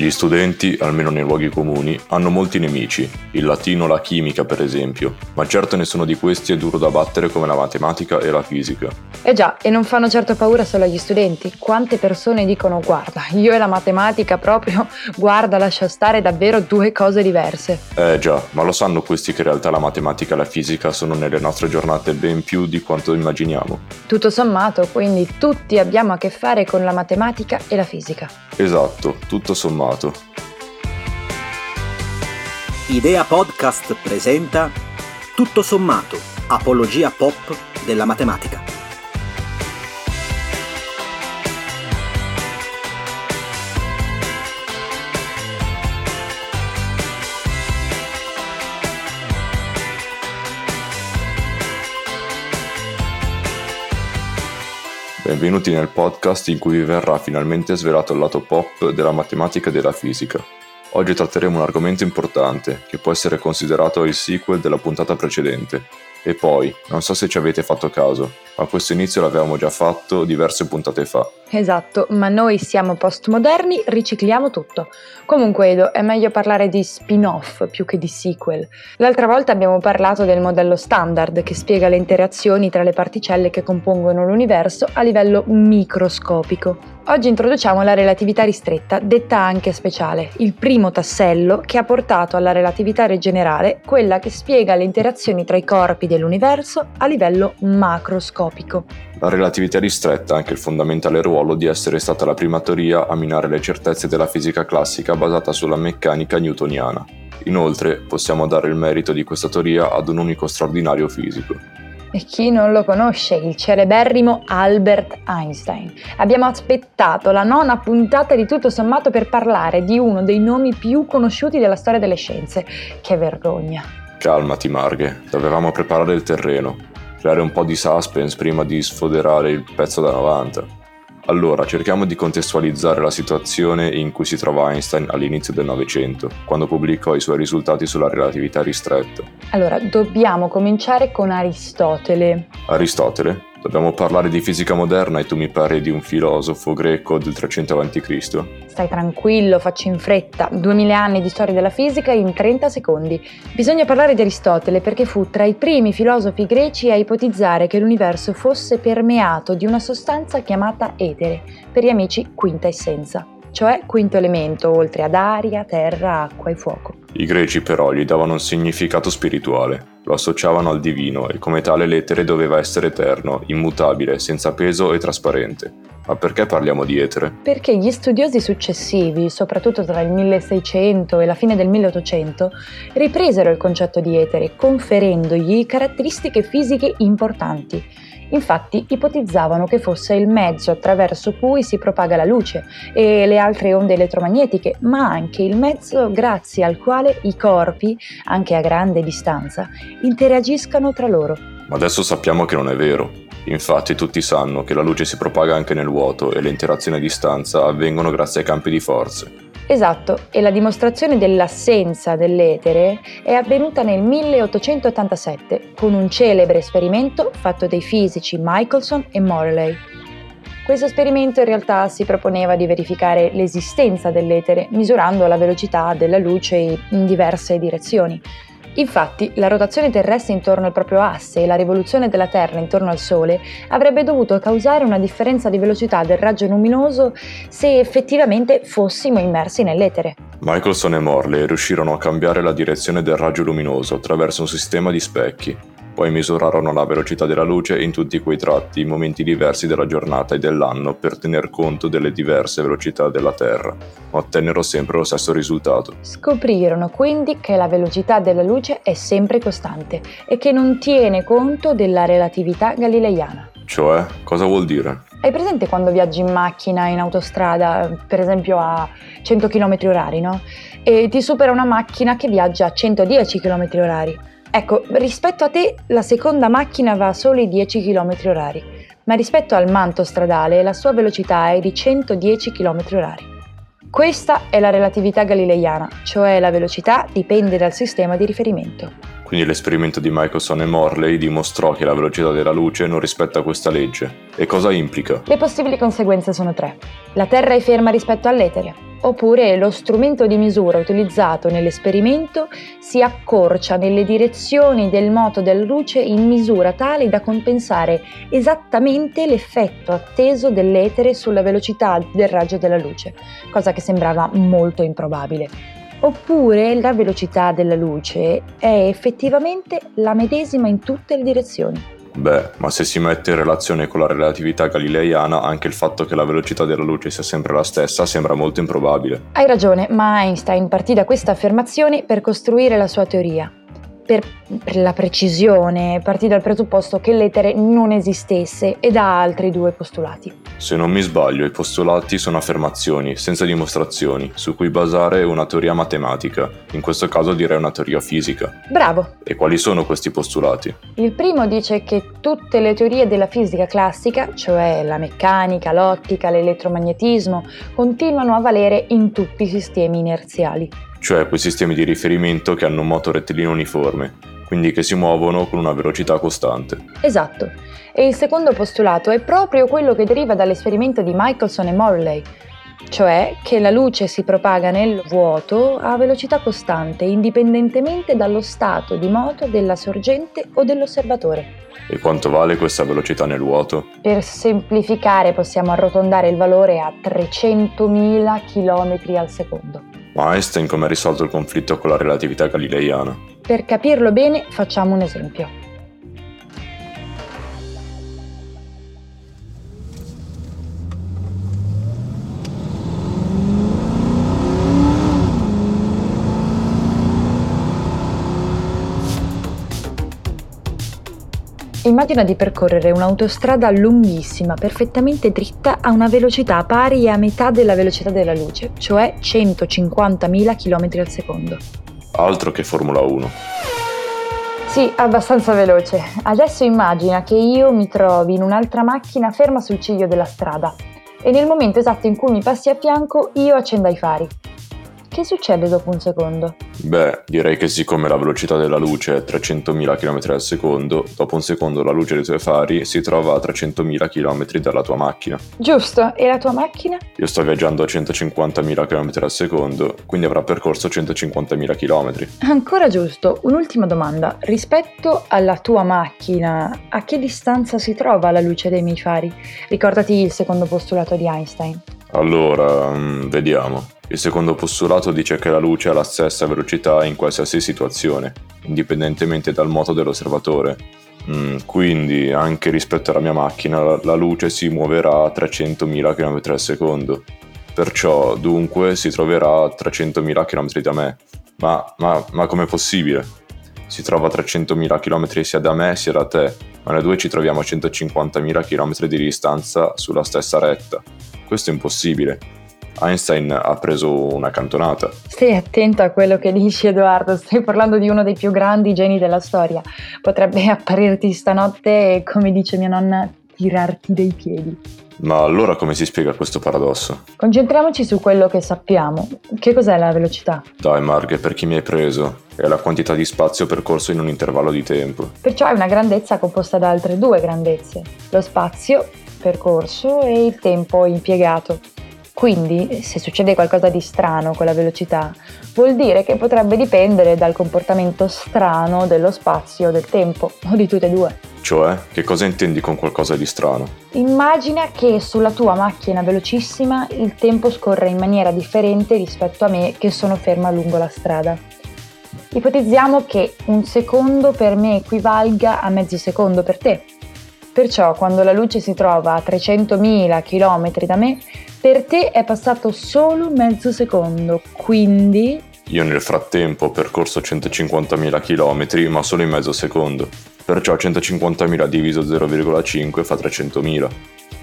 Gli studenti, almeno nei luoghi comuni, hanno molti nemici, il latino, la chimica per esempio, ma certo nessuno di questi è duro da battere come la matematica e la fisica. Eh già, e non fanno certo paura solo agli studenti. Quante persone dicono guarda, io e la matematica proprio, guarda, lascia stare davvero due cose diverse. Eh già, ma lo sanno questi che in realtà la matematica e la fisica sono nelle nostre giornate ben più di quanto immaginiamo. Tutto sommato, quindi tutti abbiamo a che fare con la matematica e la fisica. Esatto, tutto sommato passato. Idea Podcast presenta Tutto sommato, apologia pop della matematica. Benvenuti nel podcast in cui vi verrà finalmente svelato il lato pop della matematica e della fisica. Oggi tratteremo un argomento importante, che può essere considerato il sequel della puntata precedente, e poi, non so se ci avete fatto caso, ma questo inizio l'avevamo già fatto diverse puntate fa. Esatto, ma noi siamo postmoderni, ricicliamo tutto. Comunque Edo, è meglio parlare di spin-off più che di sequel. L'altra volta abbiamo parlato del modello standard che spiega le interazioni tra le particelle che compongono l'universo a livello microscopico. Oggi introduciamo la relatività ristretta, detta anche speciale, il primo tassello che ha portato alla relatività generale, quella che spiega le interazioni tra i corpi dell'universo a livello macroscopico. La relatività ristretta ha anche il fondamentale ruolo di essere stata la prima teoria a minare le certezze della fisica classica basata sulla meccanica newtoniana. Inoltre possiamo dare il merito di questa teoria ad un unico straordinario fisico. E chi non lo conosce, il celeberrimo Albert Einstein. Abbiamo aspettato la nona puntata di tutto sommato per parlare di uno dei nomi più conosciuti della storia delle scienze. Che vergogna. Calmati Marghe, dovevamo preparare il terreno, creare un po' di suspense prima di sfoderare il pezzo da 90. Allora, cerchiamo di contestualizzare la situazione in cui si trova Einstein all'inizio del Novecento, quando pubblicò i suoi risultati sulla relatività ristretta. Allora, dobbiamo cominciare con Aristotele. Aristotele? Dobbiamo parlare di fisica moderna e tu mi parli di un filosofo greco del 300 a.C. Stai tranquillo, faccio in fretta. 2000 anni di storia della fisica in 30 secondi. Bisogna parlare di Aristotele perché fu tra i primi filosofi greci a ipotizzare che l'universo fosse permeato di una sostanza chiamata etere, per gli amici quinta essenza, cioè quinto elemento oltre ad aria, terra, acqua e fuoco. I greci però gli davano un significato spirituale, lo associavano al divino e come tale l'etere doveva essere eterno, immutabile, senza peso e trasparente. Ma perché parliamo di etere? Perché gli studiosi successivi, soprattutto tra il 1600 e la fine del 1800, ripresero il concetto di etere, conferendogli caratteristiche fisiche importanti Infatti ipotizzavano che fosse il mezzo attraverso cui si propaga la luce e le altre onde elettromagnetiche, ma anche il mezzo grazie al quale i corpi, anche a grande distanza, interagiscano tra loro. Ma adesso sappiamo che non è vero. Infatti tutti sanno che la luce si propaga anche nel vuoto e le interazioni a distanza avvengono grazie ai campi di forze. Esatto, e la dimostrazione dell'assenza dell'etere è avvenuta nel 1887 con un celebre esperimento fatto dai fisici Michelson e Morley. Questo esperimento in realtà si proponeva di verificare l'esistenza dell'etere misurando la velocità della luce in diverse direzioni. Infatti, la rotazione terrestre intorno al proprio asse e la rivoluzione della Terra intorno al Sole avrebbe dovuto causare una differenza di velocità del raggio luminoso se effettivamente fossimo immersi nell'etere. Michelson e Morley riuscirono a cambiare la direzione del raggio luminoso attraverso un sistema di specchi. Poi misurarono la velocità della luce in tutti quei tratti in momenti diversi della giornata e dell'anno per tener conto delle diverse velocità della Terra, ma ottennero sempre lo stesso risultato. Scoprirono quindi che la velocità della luce è sempre costante e che non tiene conto della relatività galileiana. Cioè, cosa vuol dire? Hai presente quando viaggi in macchina, in autostrada, per esempio a 100 km h no? E ti supera una macchina che viaggia a 110 km h Ecco, rispetto a te la seconda macchina va a soli 10 km h ma rispetto al manto stradale la sua velocità è di 110 km h Questa è la relatività galileiana, cioè la velocità dipende dal sistema di riferimento. Quindi l'esperimento di Michelson e Morley dimostrò che la velocità della luce non rispetta questa legge. E cosa implica? Le possibili conseguenze sono tre. La Terra è ferma rispetto all'etere, Oppure lo strumento di misura utilizzato nell'esperimento si accorcia nelle direzioni del moto della luce in misura tale da compensare esattamente l'effetto atteso dell'etere sulla velocità del raggio della luce, cosa che sembrava molto improbabile. Oppure la velocità della luce è effettivamente la medesima in tutte le direzioni. Beh, ma se si mette in relazione con la relatività galileiana, anche il fatto che la velocità della luce sia sempre la stessa sembra molto improbabile. Hai ragione, ma Einstein partì da questa affermazione per costruire la sua teoria per, per la precisione, partì dal presupposto che l'etere non esistesse e da altri due postulati. Se non mi sbaglio, i postulati sono affermazioni, senza dimostrazioni, su cui basare una teoria matematica, in questo caso direi una teoria fisica. Bravo! E quali sono questi postulati? Il primo dice che tutte le teorie della fisica classica, cioè la meccanica, l'ottica, l'elettromagnetismo, continuano a valere in tutti i sistemi inerziali cioè quei sistemi di riferimento che hanno un moto rettilineo uniforme, quindi che si muovono con una velocità costante. Esatto. E il secondo postulato è proprio quello che deriva dall'esperimento di Michelson e Morley, cioè che la luce si propaga nel vuoto a velocità costante, indipendentemente dallo stato di moto della sorgente o dell'osservatore. E quanto vale questa velocità nel vuoto? Per semplificare possiamo arrotondare il valore a 300.000 km al secondo. Ma Einstein come ha risolto il conflitto con la relatività galileiana? Per capirlo bene facciamo un esempio. Immagina di percorrere un'autostrada lunghissima, perfettamente dritta, a una velocità pari a metà della velocità della luce, cioè 150.000 km al secondo. Altro che Formula 1. Sì, abbastanza veloce. Adesso immagina che io mi trovi in un'altra macchina ferma sul ciglio della strada e nel momento esatto in cui mi passi a fianco io accenda i fari. Che succede dopo un secondo? Beh, direi che siccome la velocità della luce è 300.000 km al secondo, dopo un secondo la luce dei tuoi fari si trova a 300.000 km dalla tua macchina. Giusto, e la tua macchina? Io sto viaggiando a 150.000 km al secondo, quindi avrà percorso 150.000 km. Ancora giusto, un'ultima domanda. Rispetto alla tua macchina, a che distanza si trova la luce dei miei fari? Ricordati il secondo postulato di Einstein. Allora, mm, vediamo. Il secondo postulato dice che la luce ha la stessa velocità in qualsiasi situazione, indipendentemente dal moto dell'osservatore. Mm, quindi, anche rispetto alla mia macchina, la luce si muoverà a 300.000 km al secondo. Perciò, dunque, si troverà a 300.000 km da me. Ma, ma, ma com'è possibile? Si trova a 300.000 km sia da me sia da te, ma noi due ci troviamo a 150.000 km di distanza sulla stessa retta. Questo è impossibile. Einstein ha preso una cantonata. Stai attento a quello che dici Edoardo, stai parlando di uno dei più grandi geni della storia. Potrebbe apparirti stanotte e, come dice mia nonna, tirarti dei piedi. Ma allora come si spiega questo paradosso? Concentriamoci su quello che sappiamo. Che cos'è la velocità? Dai Marghe, per chi mi hai preso? È la quantità di spazio percorso in un intervallo di tempo. Perciò è una grandezza composta da altre due grandezze, lo spazio percorso e il tempo impiegato. Quindi, se succede qualcosa di strano con la velocità, vuol dire che potrebbe dipendere dal comportamento strano dello spazio del tempo, o di tutte e due. Cioè, che cosa intendi con qualcosa di strano? Immagina che sulla tua macchina velocissima il tempo scorre in maniera differente rispetto a me che sono ferma lungo la strada. Ipotizziamo che un secondo per me equivalga a mezzo secondo per te. Perciò quando la luce si trova a 300.000 km da me, per te è passato solo mezzo secondo, quindi... Io nel frattempo ho percorso 150.000 km, ma solo in mezzo secondo. Perciò 150.000 diviso 0,5 fa 300.000.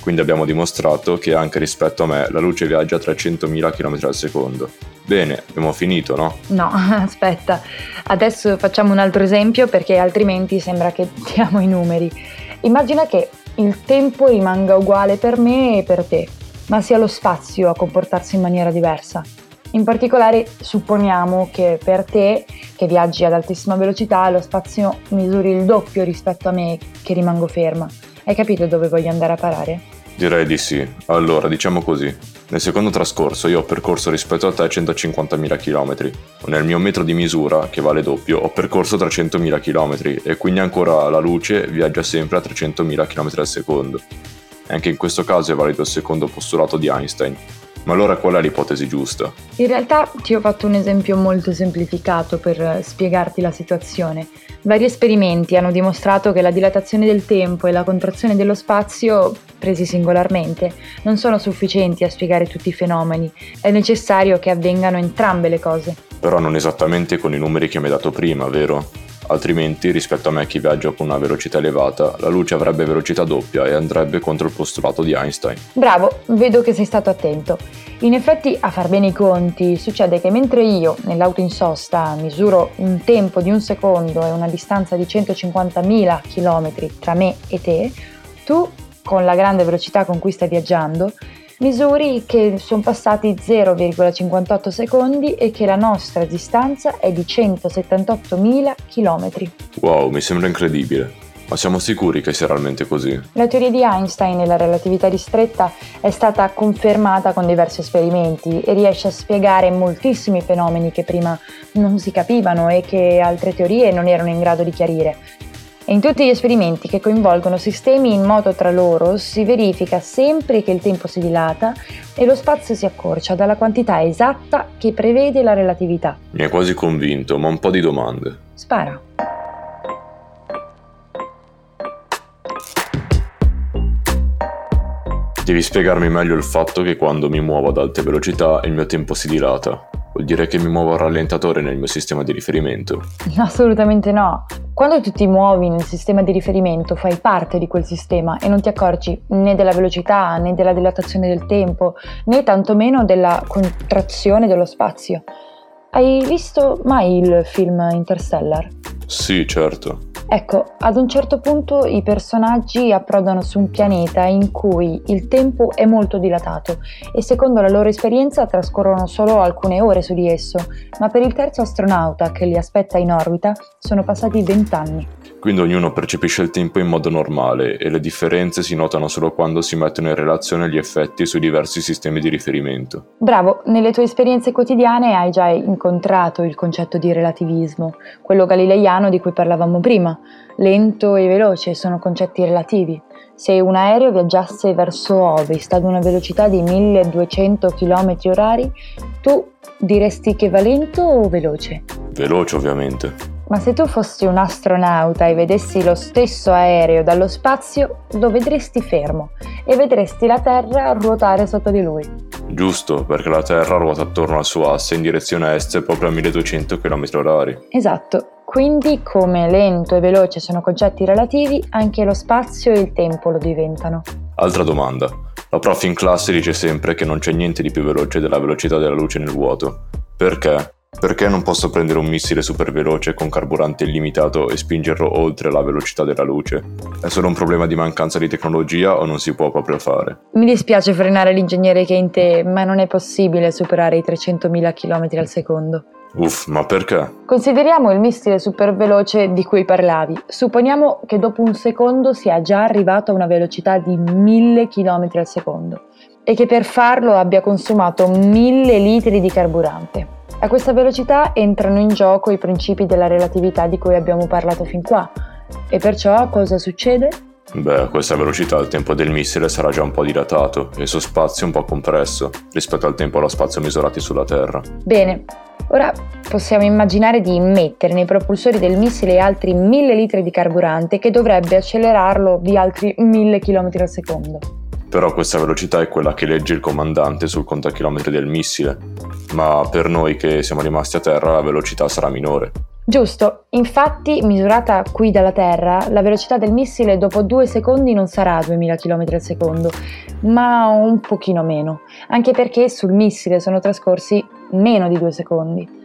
Quindi abbiamo dimostrato che anche rispetto a me la luce viaggia a 300.000 km al secondo. Bene, abbiamo finito, no? No, aspetta. Adesso facciamo un altro esempio perché altrimenti sembra che diamo i numeri. Immagina che il tempo rimanga uguale per me e per te ma sia lo spazio a comportarsi in maniera diversa. In particolare supponiamo che per te, che viaggi ad altissima velocità, lo spazio misuri il doppio rispetto a me che rimango ferma. Hai capito dove voglio andare a parare? Direi di sì. Allora, diciamo così. Nel secondo trascorso io ho percorso rispetto a te 150.000 km. Nel mio metro di misura, che vale doppio, ho percorso 300.000 km e quindi ancora la luce viaggia sempre a 300.000 km al secondo. Anche in questo caso è valido il secondo postulato di Einstein. Ma allora qual è l'ipotesi giusta? In realtà ti ho fatto un esempio molto semplificato per spiegarti la situazione. Vari esperimenti hanno dimostrato che la dilatazione del tempo e la contrazione dello spazio, presi singolarmente, non sono sufficienti a spiegare tutti i fenomeni. È necessario che avvengano entrambe le cose. Però non esattamente con i numeri che mi hai dato prima, vero? Altrimenti rispetto a me che viaggia con una velocità elevata, la luce avrebbe velocità doppia e andrebbe contro il postulato di Einstein. Bravo, vedo che sei stato attento. In effetti, a far bene i conti, succede che mentre io, nell'auto in sosta, misuro un tempo di un secondo e una distanza di 150.000 km tra me e te, tu, con la grande velocità con cui stai viaggiando, misuri che sono passati 0,58 secondi e che la nostra distanza è di 178.000 km. Wow, mi sembra incredibile. Ma siamo sicuri che sia realmente così? La teoria di Einstein e la relatività ristretta è stata confermata con diversi esperimenti e riesce a spiegare moltissimi fenomeni che prima non si capivano e che altre teorie non erano in grado di chiarire. E in tutti gli esperimenti che coinvolgono sistemi in moto tra loro si verifica sempre che il tempo si dilata e lo spazio si accorcia dalla quantità esatta che prevede la relatività. Mi hai quasi convinto, ma un po' di domande. Spara. Devi spiegarmi meglio il fatto che quando mi muovo ad alte velocità il mio tempo si dilata. Vuol dire che mi muovo a rallentatore nel mio sistema di riferimento? Assolutamente no. Quando tu ti muovi nel sistema di riferimento fai parte di quel sistema e non ti accorgi né della velocità né della dilatazione del tempo né tantomeno della contrazione dello spazio. Hai visto mai il film Interstellar? Sì, certo. Ecco, ad un certo punto i personaggi approdano su un pianeta in cui il tempo è molto dilatato e secondo la loro esperienza trascorrono solo alcune ore su di esso, ma per il terzo astronauta che li aspetta in orbita sono passati vent'anni. Quindi ognuno percepisce il tempo in modo normale e le differenze si notano solo quando si mettono in relazione gli effetti sui diversi sistemi di riferimento. Bravo, nelle tue esperienze quotidiane hai già incontrato il concetto di relativismo, quello galileiano di cui parlavamo prima. Lento e veloce sono concetti relativi. Se un aereo viaggiasse verso ovest ad una velocità di 1200 km h tu diresti che va lento o veloce? Veloce ovviamente. Ma se tu fossi un astronauta e vedessi lo stesso aereo dallo spazio, lo vedresti fermo e vedresti la Terra ruotare sotto di lui. Giusto, perché la Terra ruota attorno al suo asse in direzione est proprio a 1200 km/h. Esatto, quindi come lento e veloce sono concetti relativi, anche lo spazio e il tempo lo diventano. Altra domanda. La prof in classe dice sempre che non c'è niente di più veloce della velocità della luce nel vuoto. Perché? Perché non posso prendere un missile super veloce con carburante illimitato e spingerlo oltre la velocità della luce? È solo un problema di mancanza di tecnologia o non si può proprio fare? Mi dispiace frenare l'ingegnere che è in te, ma non è possibile superare i 300.000 km al secondo. Uff, ma perché? Consideriamo il missile super veloce di cui parlavi. Supponiamo che dopo un secondo sia già arrivato a una velocità di 1000 km al secondo e che per farlo abbia consumato 1000 litri di carburante. A questa velocità entrano in gioco i principi della relatività di cui abbiamo parlato fin qua. E perciò cosa succede? Beh, a questa velocità il tempo del missile sarà già un po' dilatato e il suo spazio un po' compresso rispetto al tempo allo spazio misurati sulla Terra. Bene, ora possiamo immaginare di immettere nei propulsori del missile altri 1000 litri di carburante che dovrebbe accelerarlo di altri 1000 km al secondo. Però questa velocità è quella che legge il comandante sul contachilometri del missile, ma per noi che siamo rimasti a terra la velocità sarà minore. Giusto, infatti misurata qui dalla Terra, la velocità del missile dopo due secondi non sarà 2000 km al secondo, ma un pochino meno, anche perché sul missile sono trascorsi meno di due secondi.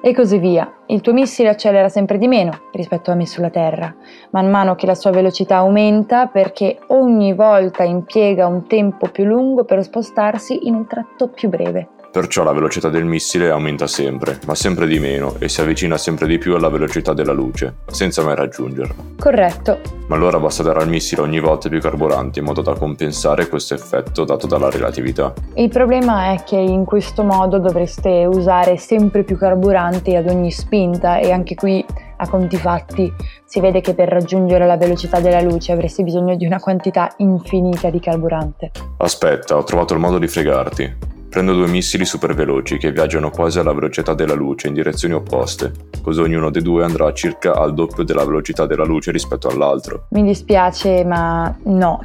E così via. Il tuo missile accelera sempre di meno rispetto a me sulla Terra, man mano che la sua velocità aumenta perché ogni volta impiega un tempo più lungo per spostarsi in un tratto più breve. Perciò la velocità del missile aumenta sempre, ma sempre di meno, e si avvicina sempre di più alla velocità della luce, senza mai raggiungerla. Corretto. Ma allora basta dare al missile ogni volta più carburante in modo da compensare questo effetto dato dalla relatività. Il problema è che in questo modo dovreste usare sempre più carburanti ad ogni spinta e anche qui a conti fatti si vede che per raggiungere la velocità della luce avresti bisogno di una quantità infinita di carburante. Aspetta, ho trovato il modo di fregarti. Prendo due missili super veloci che viaggiano quasi alla velocità della luce in direzioni opposte, così ognuno dei due andrà circa al doppio della velocità della luce rispetto all'altro. Mi dispiace, ma no.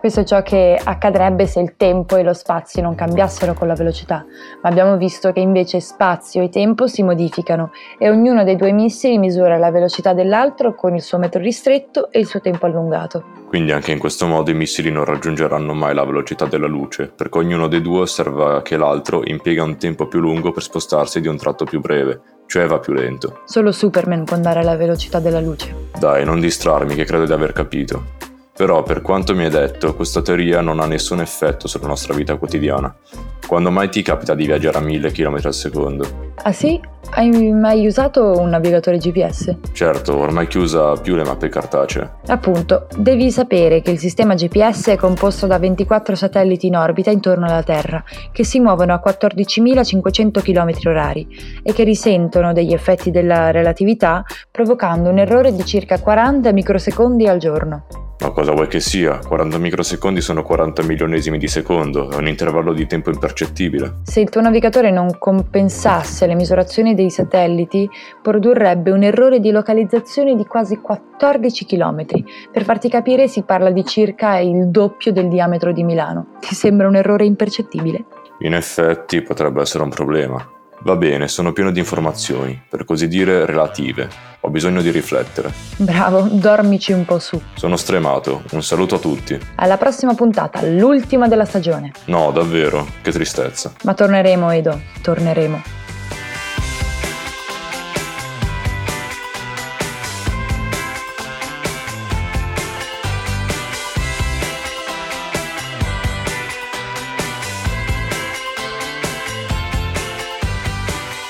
Questo è ciò che accadrebbe se il tempo e lo spazio non cambiassero con la velocità, ma abbiamo visto che invece spazio e tempo si modificano e ognuno dei due missili misura la velocità dell'altro con il suo metro ristretto e il suo tempo allungato. Quindi anche in questo modo i missili non raggiungeranno mai la velocità della luce, perché ognuno dei due osserva che l'altro impiega un tempo più lungo per spostarsi di un tratto più breve, cioè va più lento. Solo Superman può andare alla velocità della luce. Dai, non distrarmi che credo di aver capito. Però, per quanto mi hai detto, questa teoria non ha nessun effetto sulla nostra vita quotidiana. Quando mai ti capita di viaggiare a 1000 km al secondo? Ah sì? Hai mai usato un navigatore GPS? Certo, ormai chiusa più le mappe cartacee. Appunto, devi sapere che il sistema GPS è composto da 24 satelliti in orbita intorno alla Terra, che si muovono a 14.500 km orari e che risentono degli effetti della relatività, provocando un errore di circa 40 microsecondi al giorno. Ma cosa vuoi che sia? 40 microsecondi sono 40 milionesimi di secondo, è un intervallo di tempo impercettibile. Se il tuo navigatore non compensasse le misurazioni dei satelliti, produrrebbe un errore di localizzazione di quasi 14 km. Per farti capire si parla di circa il doppio del diametro di Milano. Ti sembra un errore impercettibile? In effetti potrebbe essere un problema. Va bene, sono pieno di informazioni, per così dire relative. Ho bisogno di riflettere. Bravo, dormici un po' su. Sono stremato, un saluto a tutti. Alla prossima puntata, l'ultima della stagione. No, davvero, che tristezza. Ma torneremo, Edo, torneremo.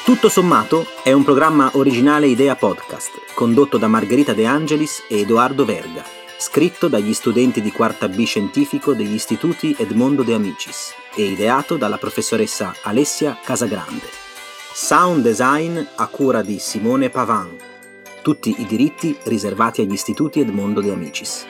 Tutto sommato è un programma originale Idea Podcast, condotto da Margherita De Angelis e Edoardo Verga, scritto dagli studenti di quarta B scientifico degli istituti Edmondo De Amicis e ideato dalla professoressa Alessia Casagrande. Sound design a cura di Simone Pavan. Tutti i diritti riservati agli istituti Edmondo De Amicis.